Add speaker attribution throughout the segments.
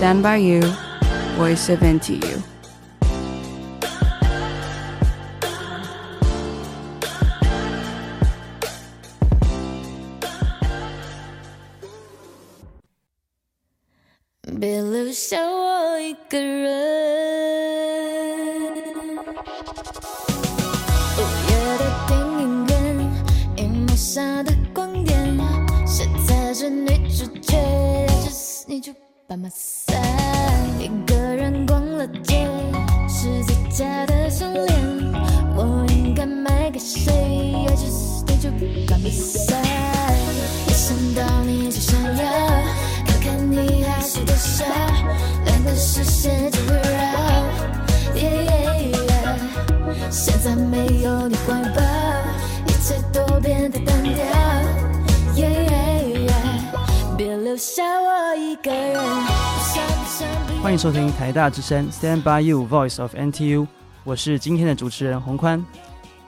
Speaker 1: Stand by you, voice of NTU.
Speaker 2: 别你就把马赛。一个人逛了街，十字架的项链，我应该买给谁？就是你就把马赛。一想到你就想要。看看你还是多笑，两个视线就围绕。Yeah, yeah, yeah. 现在没有你怀抱，一切都变得单调。下我一个人。
Speaker 3: 欢迎收听台大之声 Stand by You Voice of NTU，我是今天的主持人洪宽。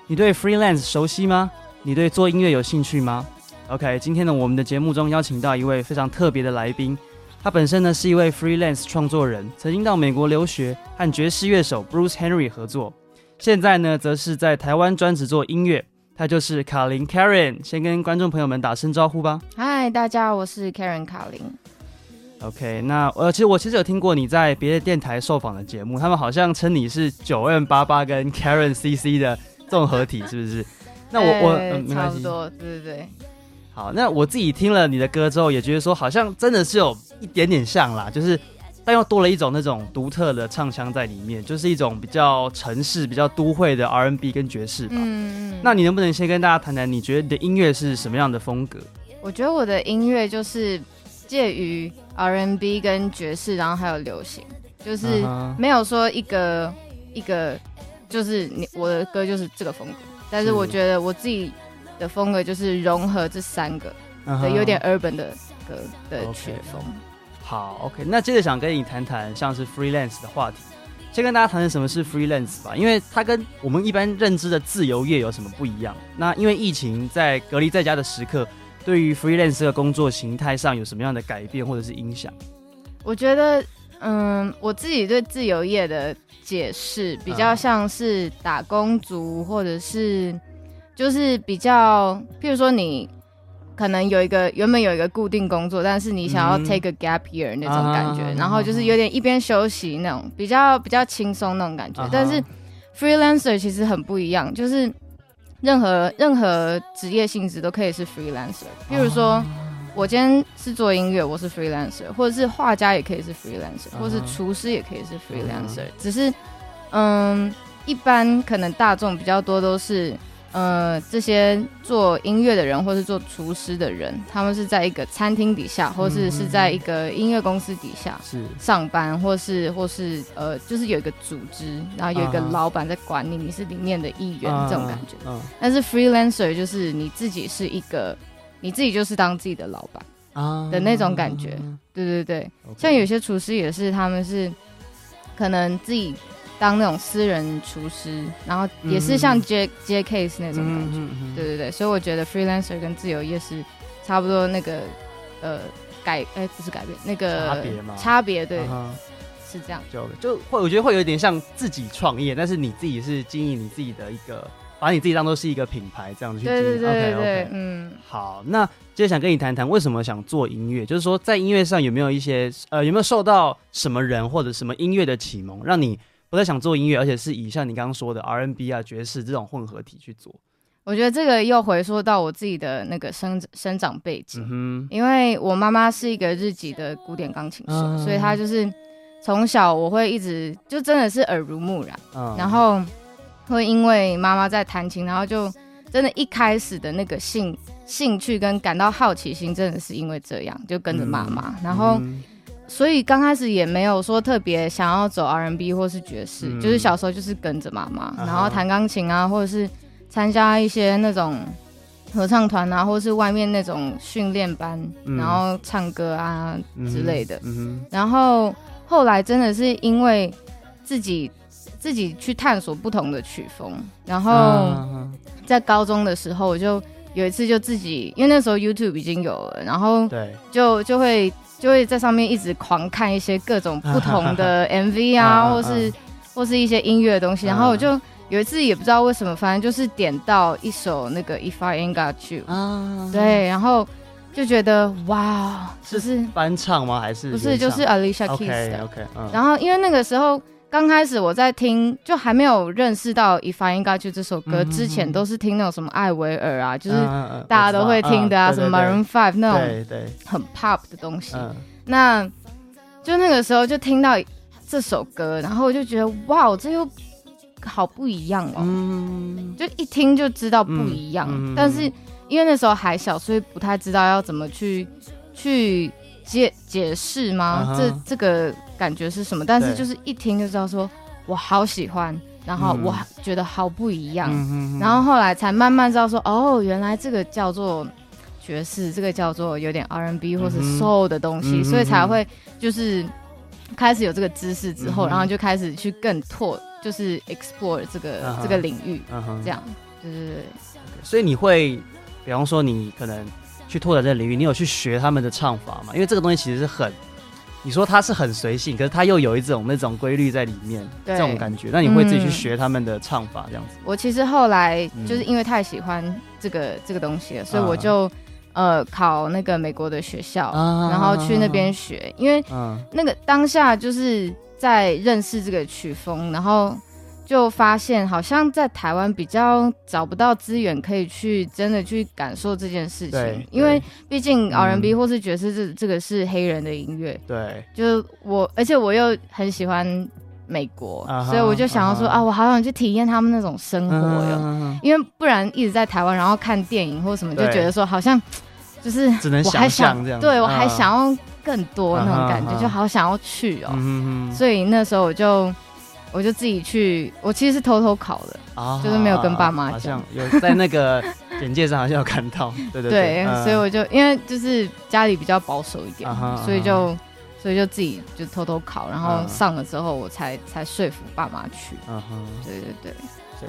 Speaker 3: 你对 Freelance 熟悉吗？你对做音乐有兴趣吗？OK，今天呢，我们的节目中邀请到一位非常特别的来宾，他本身呢是一位 freelance 创作人，曾经到美国留学，和爵士乐手 Bruce Henry 合作，现在呢则是在台湾专职做音乐。他就是卡琳 Karen，先跟观众朋友们打声招呼吧。
Speaker 4: 大家好，我是 Karen 卡琳。
Speaker 3: OK，那呃，其实我其实有听过你在别的电台受访的节目，他们好像称你是九 N 八八跟 Karen CC 的综合体，是不是？那我、欸、我、嗯、没关系，
Speaker 4: 差不多，对对对。
Speaker 3: 好，那我自己听了你的歌之后，也觉得说好像真的是有一点点像啦，就是但又多了一种那种独特的唱腔在里面，就是一种比较城市、比较都会的 R&B 跟爵士吧。嗯，那你能不能先跟大家谈谈，你觉得你的音乐是什么样的风格？
Speaker 4: 我觉得我的音乐就是介于 R&B 跟爵士，然后还有流行，就是没有说一个、uh -huh. 一个，就是你我的歌就是这个风格，但是我觉得我自己。的风格就是融合这三个，uh -huh. 对，有点 urban 的歌的曲风。Okay.
Speaker 3: 好，OK，那接着想跟你谈谈像是 freelance 的话题。先跟大家谈谈什么是 freelance 吧，因为它跟我们一般认知的自由业有什么不一样？那因为疫情在隔离在家的时刻，对于 freelance 的工作形态上有什么样的改变或者是影响？
Speaker 4: 我觉得，嗯，我自己对自由业的解释比较像是打工族，或者是。就是比较，譬如说你可能有一个原本有一个固定工作，但是你想要 take a gap year 那种感觉，嗯、然后就是有点一边休息那种比较比较轻松那种感觉。但是 freelancer 其实很不一样，就是任何任何职业性质都可以是 freelancer。譬如说我今天是做音乐，我是 freelancer，或者是画家也可以是 freelancer，或者是厨师也可以是 freelancer。只是嗯，一般可能大众比较多都是。呃，这些做音乐的人，或是做厨师的人，他们是在一个餐厅底下，或是是在一个音乐公司底下是上班，或是或是呃，就是有一个组织，然后有一个老板在管理，你是里面的一员这种感觉。嗯，但是 freelancer 就是你自己是一个，你自己就是当自己的老板啊的那种感觉。对对对，像有些厨师也是，他们是可能自己。当那种私人厨师，然后也是像接、嗯、接 case 那种感觉、对对对，所以我觉得 freelancer 跟自由业是差不多那个呃改哎、欸、不是改变那个差别嘛，差别对、嗯，是这样，
Speaker 3: 就就会我觉得会有点像自己创业，但是你自己是经营你自己的一个，把你自己当做是一个品牌这样子去经营，对对对对 OK OK 嗯，好，那接着想跟你谈谈为什么想做音乐，就是说在音乐上有没有一些呃有没有受到什么人或者什么音乐的启蒙，让你。我在想做音乐，而且是以像你刚刚说的 R&B 啊、爵士这种混合体去做。
Speaker 4: 我觉得这个又回溯到我自己的那个生生长背景，嗯、因为我妈妈是一个日籍的古典钢琴手、嗯，所以她就是从小我会一直就真的是耳濡目染，嗯、然后会因为妈妈在弹琴，然后就真的一开始的那个兴兴趣跟感到好奇心，真的是因为这样就跟着妈妈、嗯，然后。嗯所以刚开始也没有说特别想要走 R&B 或是爵士，嗯、就是小时候就是跟着妈妈，然后弹钢琴啊，或者是参加一些那种合唱团啊，或者是外面那种训练班、嗯，然后唱歌啊之类的。然后后来真的是因为自己自己去探索不同的曲风。然后在高中的时候，我就有一次就自己，因为那时候 YouTube 已经有了，然后
Speaker 3: 对，
Speaker 4: 就就会就会在上面一直狂看一些各种不同的 MV 啊，或是或是一些音乐的东西。然后我就有一次也不知道为什么，反正就是点到一首那个 If I Ain't Got You 啊，对，然后。就觉得哇，是是
Speaker 3: 翻唱吗？还是
Speaker 4: 不是？就是 Alicia Keys 的。
Speaker 3: OK。
Speaker 4: 然后因为那个时候刚开始我在听，就还没有认识到 If I You 这首歌之前，都是听那种什么艾薇儿啊，就是大家都会听的啊，什么 Maroon Five 那种，很 pop 的东西。那就那个时候就听到这首歌，然后我就觉得哇，这又好不一样哦，就一听就知道不一样，但是。因为那时候还小，所以不太知道要怎么去去解解释吗？Uh huh. 这这个感觉是什么？但是就是一听就知道说，说我好喜欢，然后我觉得好不一样，嗯、然后后来才慢慢知道说，哦，原来这个叫做爵士，这个叫做有点 R&B 或是 Soul 的东西，嗯、所以才会就是开始有这个知识之后，嗯、然后就开始去更拓，就是 explore 这个、uh huh. 这个领域，uh huh. 这样，对对对。
Speaker 3: 所以你会。比方说，你可能去拓展这个领域，你有去学他们的唱法吗？因为这个东西其实是很，你说它是很随性，可是它又有一种那种规律在里面，对这种感觉。那你会自己去学他们的唱法这样子？
Speaker 4: 我其实后来就是因为太喜欢这个、嗯、这个东西了，所以我就、嗯、呃考那个美国的学校，啊、然后去那边学。因为那个当下就是在认识这个曲风，然后。就发现好像在台湾比较找不到资源可以去真的去感受这件事情，因为毕竟 R&B 或是爵士这这个是黑人的音乐，
Speaker 3: 对，
Speaker 4: 就我而且我又很喜欢美国，所以我就想要说啊，我好想去体验他们那种生活哟，因为不然一直在台湾，然后看电影或什么，就觉得说好像就是我还想这样，对我还想要更多那种感觉，就好想要去哦，所以那时候我就。我就自己去，我其实是偷偷考的，啊、就是没有跟爸妈讲。好像
Speaker 3: 有在那个简介上好像有看到，对对
Speaker 4: 对。所以我就因为就是家里比较保守一点，啊、所以就、啊、所以就自己就偷偷考，然后上了之后我才才说服爸妈去。嗯哼、啊，对对对。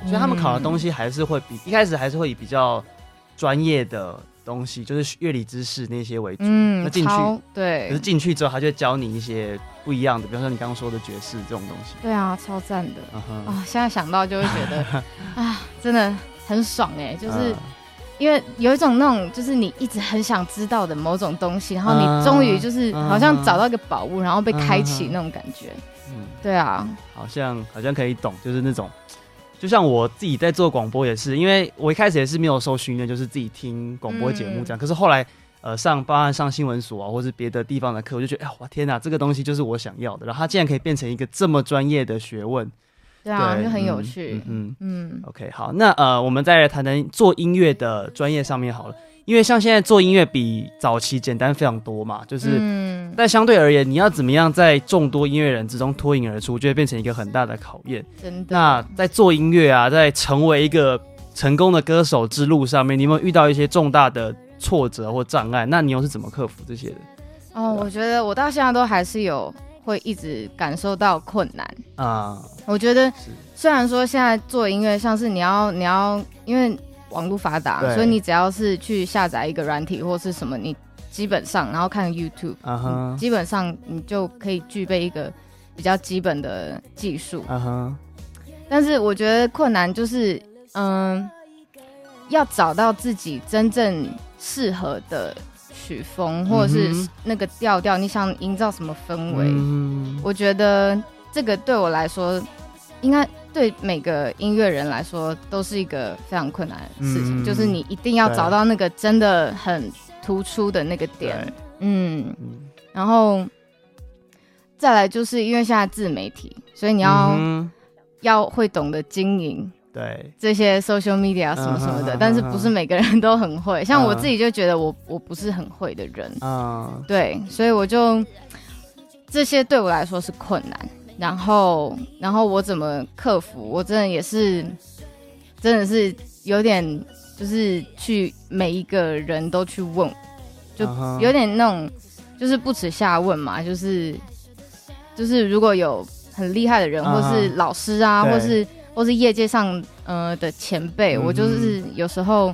Speaker 3: 所以他们考的东西还是会比、嗯、一开始还是会以比较专业的。东西就是乐理知识那些为主，嗯，那进去
Speaker 4: 对，
Speaker 3: 可是进去之后，他就会教你一些不一样的，比方说你刚刚说的爵士这种东西。
Speaker 4: 对啊，超赞的啊！现在想到就会觉得 啊，真的很爽哎，就是因为有一种那种，就是你一直很想知道的某种东西，然后你终于就是好像找到一个宝物，然后被开启那种感觉。嗯，对啊，
Speaker 3: 好像好像可以懂，就是那种。就像我自己在做广播也是，因为我一开始也是没有受训练，就是自己听广播节目这样。嗯、可是后来，呃，上包含上新闻所啊，或是别的地方的课，我就觉得，哎，我天哪，这个东西就是我想要的。然后它竟然可以变成一个这么专业的学问，
Speaker 4: 对啊，对就很有趣。嗯
Speaker 3: 嗯嗯。嗯 OK，好，那呃，我们再来谈谈做音乐的专业上面好了。因为像现在做音乐比早期简单非常多嘛，就是，嗯、但相对而言，你要怎么样在众多音乐人之中脱颖而出，就会变成一个很大的考验。
Speaker 4: 真的。
Speaker 3: 那在做音乐啊，在成为一个成功的歌手之路上面，你有没有遇到一些重大的挫折或障碍？那你又是怎么克服这些的？
Speaker 4: 哦，我觉得我到现在都还是有会一直感受到困难啊。我觉得虽然说现在做音乐，像是你要你要因为。网络发达，所以你只要是去下载一个软体或是什么，你基本上然后看 YouTube，、uh huh. 基本上你就可以具备一个比较基本的技术。Uh huh. 但是我觉得困难就是，嗯，要找到自己真正适合的曲风或者是那个调调，你想营造什么氛围？Uh. 我觉得这个对我来说应该。对每个音乐人来说，都是一个非常困难的事情，嗯、就是你一定要找到那个真的很突出的那个点。嗯，嗯然后再来就是因为现在自媒体，所以你要、嗯、要会懂得经营，对这些 social media 什么什么的，对但是不是每个人都很会。像我自己就觉得我我不是很会的人，嗯、对，所以我就这些对我来说是困难。然后，然后我怎么克服？我真的也是，真的是有点，就是去每一个人都去问，就有点那种，就是不耻下问嘛。就是，就是如果有很厉害的人，
Speaker 3: 啊、
Speaker 4: 或是老师啊，或是或是业界上呃的前辈，
Speaker 3: 嗯、
Speaker 4: 我就是有时候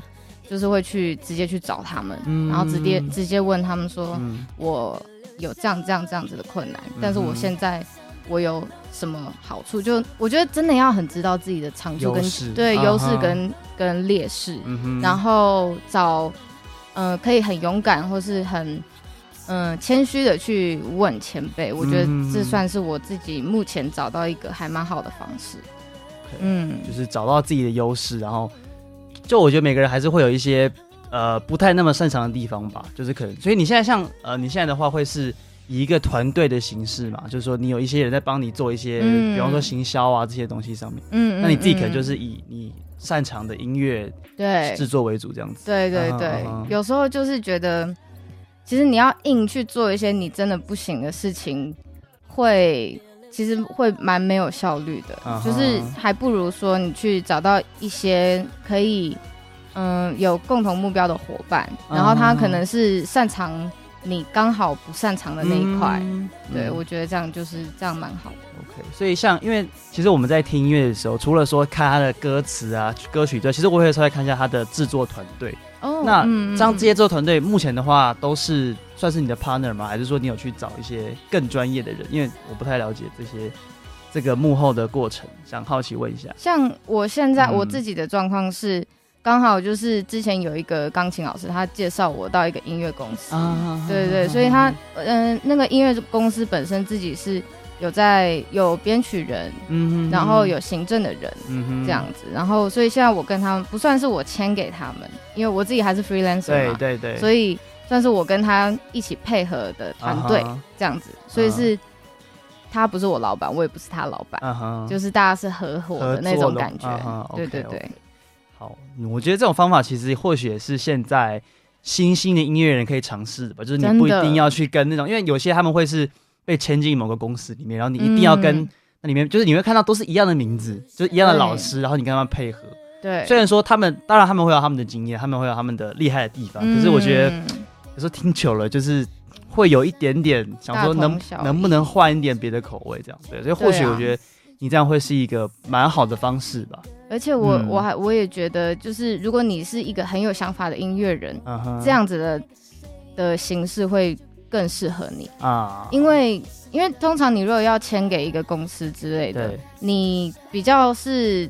Speaker 4: 就是会去直接去找他们，
Speaker 3: 嗯、
Speaker 4: 然后直接直接问他们说，
Speaker 3: 嗯、
Speaker 4: 我有这样这样这样子的困难，
Speaker 3: 嗯、
Speaker 4: 但是我现在我有什么好处？就我觉得真的要很知道自己的长处跟对优势跟跟劣势，
Speaker 3: 嗯、
Speaker 4: 然后找呃可以很勇敢或是很。嗯，谦虚的去问前辈，我觉得这算是我自己目前找到一个还蛮好的方式。
Speaker 3: Okay,
Speaker 4: 嗯，
Speaker 3: 就是找到自己的优势，然后就我觉得每个人还是会有一些呃不太那么擅长的地方吧，就是可能，所以你现在像呃你现在的话会是以一个团队的形式嘛，就是说你有一些人在帮你做一些，
Speaker 4: 嗯、
Speaker 3: 比方说行销啊这些东西上面，
Speaker 4: 嗯，
Speaker 3: 那你自己可能就是以你擅长的音乐
Speaker 4: 对
Speaker 3: 制作为主这样子，对对对，
Speaker 4: 有时候就是觉得。其实你要硬去做一些你真的不行的事情，会其实会蛮没有效率的。Uh. 就是还不如说你去找到一些可以嗯有共同目标的伙伴，uh. 然后他可能是擅长你刚好不擅长的那一块。Uh. 对，嗯、我觉得这样就是这样蛮好的。
Speaker 3: OK，所以像因为其实我们在听音乐的时候，除了说看他的歌词啊歌曲之外，其实我会稍微看一下他的制作团队。哦，oh, 那像这些制作团队目前的话，都是算是你的 partner 吗？还是说你有去找一些更专业的人？因为我不太了解这些这个幕后的过程，想好奇问一下。
Speaker 4: 像我现在我自己的状况是，刚、嗯、好就是之前有一个钢琴老师，他介绍我到一个音乐公司，啊、对对对，所以他嗯、呃，那个音乐公司本身自己是。有在有编曲人，嗯哼，然后有行政的人，嗯哼，这样子，然后所以现在我跟他们不算是我签给他们，因为我自己还是 freelancer 嘛，
Speaker 3: 对对对，
Speaker 4: 所以算是我跟他一起配合的团队这样子，所以是他不是我老板，我也不是他老板，就是大家是合伙的那种感觉，对对对。
Speaker 3: 好，我觉得这种方法其实或许也是现在新兴的音乐人可以尝试的吧，就是你不一定要去跟那种，因为有些他们会是。被签进某个公司里面，然后你一定要跟那里面，嗯、就是你会看到都是一样的名字，就是一样的老师，然后你跟他们配合。对，虽然说他们当然他们会有他们的经验，他们会有他们的厉害的地方，嗯、可是我觉得有时候听久了，就是会有一点点想说能能不能换一点别的口味这样。对，所以或许我觉得你这样会是一个蛮好的方式吧。
Speaker 4: 而且我、嗯、我还我也觉得，就是如果你是一个很有想法的音乐人，这样子的的形式会。更适合你。啊，因为因为通常你如果要签给一个公司之类的，你比较是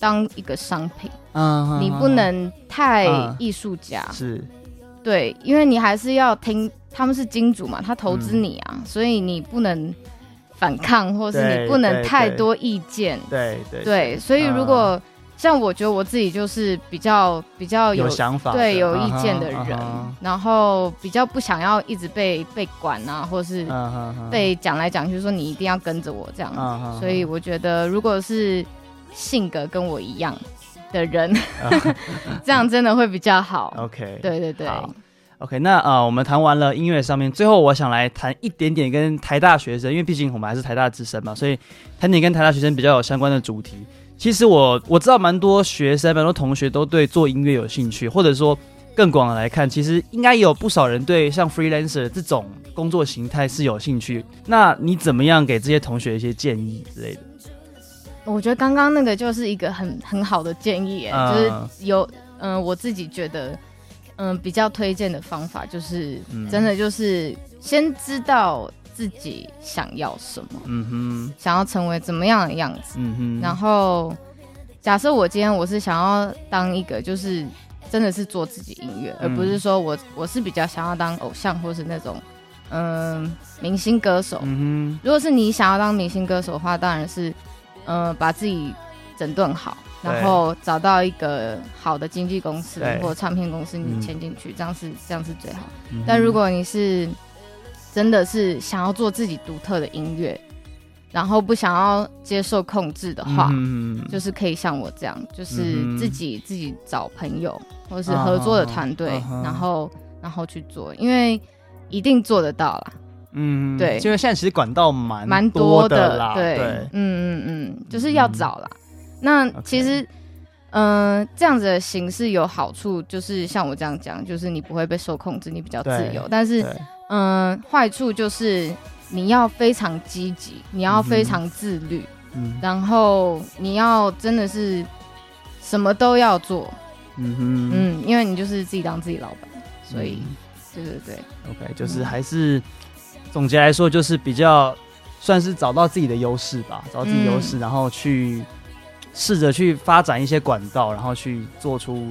Speaker 4: 当一个商品，嗯，你不能太艺术家，嗯、是，对，因为你还是要听他们是金主嘛，他投资你啊，嗯、所以你不能反抗，或是你不能太多意见，
Speaker 3: 对对
Speaker 4: 对，所以如果。嗯像我觉得我自己就是比较比较有，
Speaker 3: 有想法，
Speaker 4: 对有意见的人，uh uh. 然后比较不想要一直被被管啊，或是被讲来讲去说你一定要跟着我这样，uh. 所以我觉得如果是性格跟我一样的人，uh. 这样真的会比较好。OK，对对对
Speaker 3: ，OK，那呃，我们谈完了音乐上面，最后我想来谈一点点跟台大学生，因为毕竟我们还是台大之声嘛，所以谈点跟台大学生比较有相关的主题。其实我我知道蛮多学生、蛮多同学都对做音乐有兴趣，或者说更广的来看，其实应该也有不少人对像 freelancer 这种工作形态是有兴趣。那你怎么样给这些同学一些建议之类的？
Speaker 4: 我觉得刚刚那个就是一个很很好的建议，哎、嗯，就是有嗯、呃，我自己觉得嗯比较推荐的方法，就是、嗯、真的就是先知道。自己想要什么？嗯哼，想要成为怎么样的样子？嗯哼，然后假设我今天我是想要当一个，就是真的是做自己音乐，嗯、而不是说我我是比较想要当偶像或是那种嗯、呃、明星歌手。嗯哼，如果是你想要当明星歌手的话，当然是嗯、呃、把自己整顿好，然后找到一个好的经纪公司对。或唱片公司，你签进去，嗯、这样是这样是最好。但如果你是真的是想要做自己独特的音乐，然后不想要接受控制的话，嗯、就是可以像我这样，就是自己、嗯、自己找朋友或者是合作的团队，啊、然后然后去做，因为一定做得到啦。嗯，对，
Speaker 3: 因为现在其实管道蛮蛮多的啦，
Speaker 4: 对嗯嗯嗯，就是要找啦。嗯、那其实，嗯 Okay.、呃，这样子的形式有好处，就是像我这样讲，就是你不会被受控制，你比较自由，但是。嗯，坏处就是你要非常积极，你要非常自律，
Speaker 3: 嗯，
Speaker 4: 然后你要真的是什么都要做，
Speaker 3: 嗯哼，
Speaker 4: 嗯，因为你就是自己当自己老板，所以，
Speaker 3: 嗯
Speaker 4: 对对对
Speaker 3: ，OK，就是还是总结来说，就是比较算是找到自己的优势吧，找到自己优势，
Speaker 4: 嗯
Speaker 3: 然后去试着去发展一些管道，然后去做出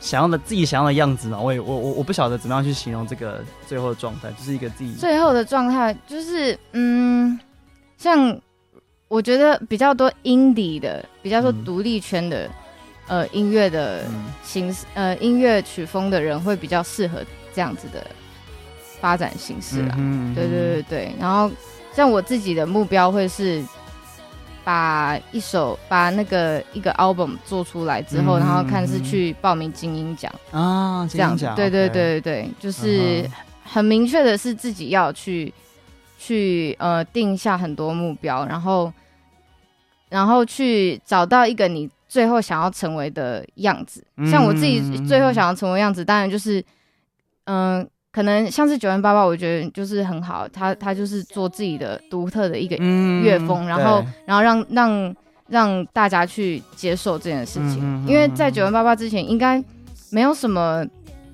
Speaker 3: 想要的自己想要的样子嘛。我也我我我不晓得怎么样去形容这个最后的状态，就是一个自己
Speaker 4: 最后的状态就是，嗯，像我觉得比较多 indie 的，比较多
Speaker 3: 嗯
Speaker 4: 独立圈的，呃，音乐的
Speaker 3: 嗯
Speaker 4: 形式，呃，音乐曲风的人会比较适合这样子的发展形式啦。
Speaker 3: 嗯哼
Speaker 4: 对对对对，然后像我自己的目标会是把一首把那个一个 album 做出来之后，
Speaker 3: 嗯
Speaker 4: 然后看是去报名金音奖。
Speaker 3: 啊，
Speaker 4: 这样子，对
Speaker 3: 对
Speaker 4: 对对，就是很明确的是自己要去去呃定下很多目标，然后然后去找到一个你最后想要成为的样子。像我自己最后想要成为样子，当然就是嗯、呃可能像是九零八八，我觉得就是很好，他他就是做自己的独特的一个
Speaker 3: 嗯
Speaker 4: 乐风，然
Speaker 3: 后
Speaker 4: 然后让让让大家去接受这件事情，因为在九零八八之前应该没有什么，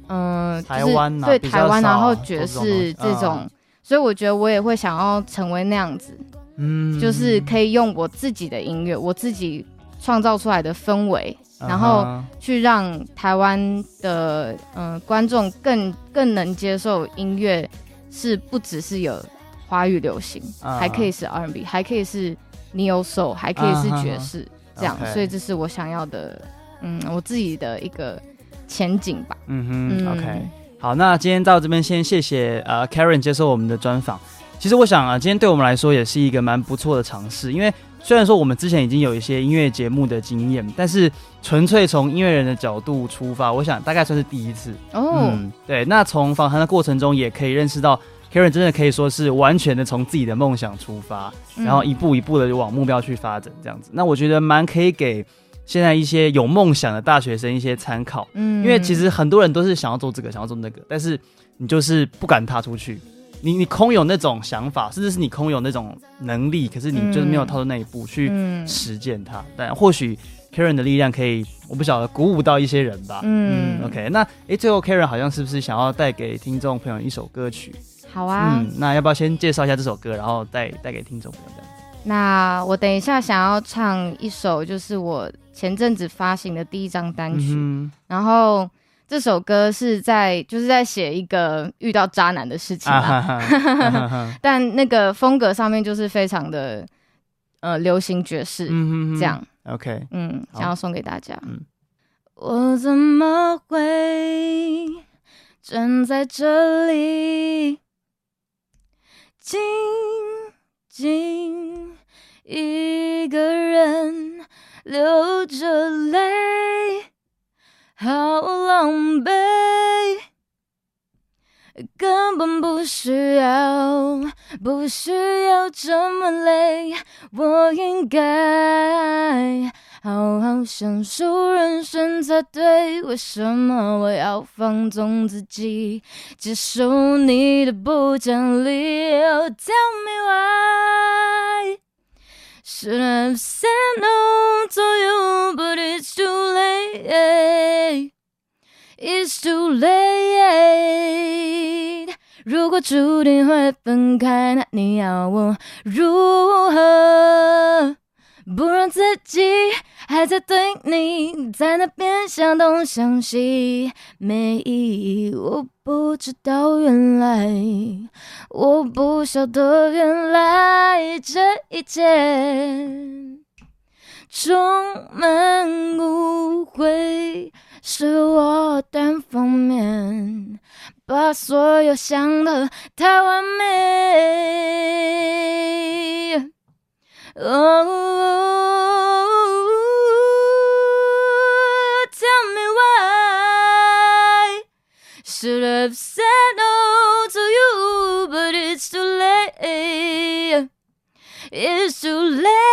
Speaker 4: 嗯、
Speaker 3: 台湾啊
Speaker 4: 就是
Speaker 3: 对
Speaker 4: 台
Speaker 3: 湾，
Speaker 4: 然后爵士
Speaker 3: 这种东西
Speaker 4: 这种，
Speaker 3: 嗯。
Speaker 4: 所以我觉得我也会想要成为那样子，
Speaker 3: 嗯。
Speaker 4: 就是可以用我自己的音乐，我自己创造出来的氛围，然
Speaker 3: 后
Speaker 4: 去让台湾的嗯、呃观众更更能接受音乐，是不只是有华语流行，
Speaker 3: 啊。
Speaker 4: 还可以是 R&B，还可以是 Neo Soul，还可以是爵士，这
Speaker 3: 样
Speaker 4: 所以这是我想要的，嗯，我自己的一个前景吧。
Speaker 3: 嗯哼
Speaker 4: 嗯
Speaker 3: ，OK，好，那今天到这边先谢谢呃 Karen 接受我们的专访。其实我想啊，今天对我们来说也是一个蛮不错的尝试，因为虽然说我们之前已经有一些音乐节目的经验，但是纯粹从音乐人的角度出发，我想大概算是第一次。
Speaker 4: 哦，
Speaker 3: 嗯，对。那从访谈的过程中，也可以认识到 Karen 真的可以说是完全的从自己的梦想出发，
Speaker 4: 嗯
Speaker 3: 然后一步一步的往目标去发展，这样子。那我觉得蛮可以给现在一些有梦想的大学生一些参考。
Speaker 4: 嗯
Speaker 3: 因为其实很多人都是想要做这个，想要做那个，但是你就是不敢踏出去。你你空有那种想法，甚至是你空有那种能力，可是你就是没有踏出那一步去
Speaker 4: 嗯
Speaker 3: 实践它。但或许 Karen 的力量可以，我不晓得鼓舞到一些人吧。
Speaker 4: 嗯
Speaker 3: 嗯，OK，那诶，最后 Karen 好像是不是想要带给听众朋友一首歌曲？
Speaker 4: 好啊。
Speaker 3: 嗯，那要不要先介绍一下这首歌，然后带带给听众朋友这样？
Speaker 4: 那我等一下想要唱一首，就是我前阵子发行的第一张单曲，
Speaker 3: 嗯
Speaker 4: 然后这首歌是在就是在写一个遇到渣男的事情
Speaker 3: 哈哈啊哈哈。
Speaker 4: 但那个风格上面就是非常的呃流行爵士，
Speaker 3: 嗯哼
Speaker 4: 这样
Speaker 3: ，，OK，
Speaker 4: 嗯，想要送给大家。
Speaker 3: 嗯。
Speaker 4: 我怎么会站在这里，静静一个人流着泪，好狼狈，根本不需要，不需要这么累，我应该。好好享受人生才对，为什么我要放纵自己，接受你的不讲理？Oh, tell me why should I have said no to you, but it's too late. It's too late. 如果注定会分开，那你要我如何？不让自己还在对你在那边想东想西，没意义。我不知道原来，我不晓得原来这一切充满误会，是我单方面把所有想得太完美。Oh, tell me why should have said no to you, but it's too late. It's too late.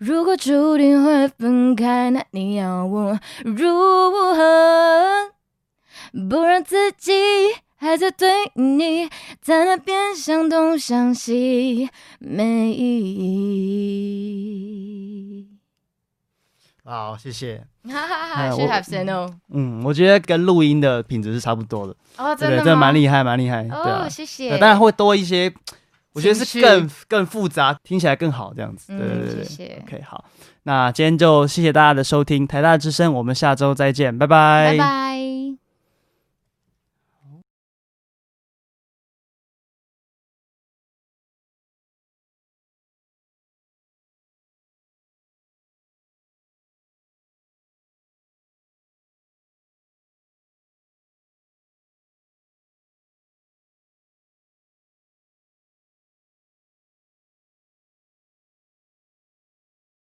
Speaker 4: 如果注定那边想东向西，没意义。
Speaker 3: 好，谢谢。
Speaker 4: 哈哈哈，Should have said no。
Speaker 3: 嗯，我觉得跟录音的品质是差不多的。
Speaker 4: 哦，真的吗？
Speaker 3: 这蛮厉害，蛮厉害。
Speaker 4: 哦，谢谢。
Speaker 3: 当然会多一些，我觉得是更更复杂，听起来更好这样子。对对对对。
Speaker 4: 谢谢。
Speaker 3: OK，好，那今天就谢谢大家的收听，台大之声，我们下周再见，拜拜。
Speaker 4: 拜拜。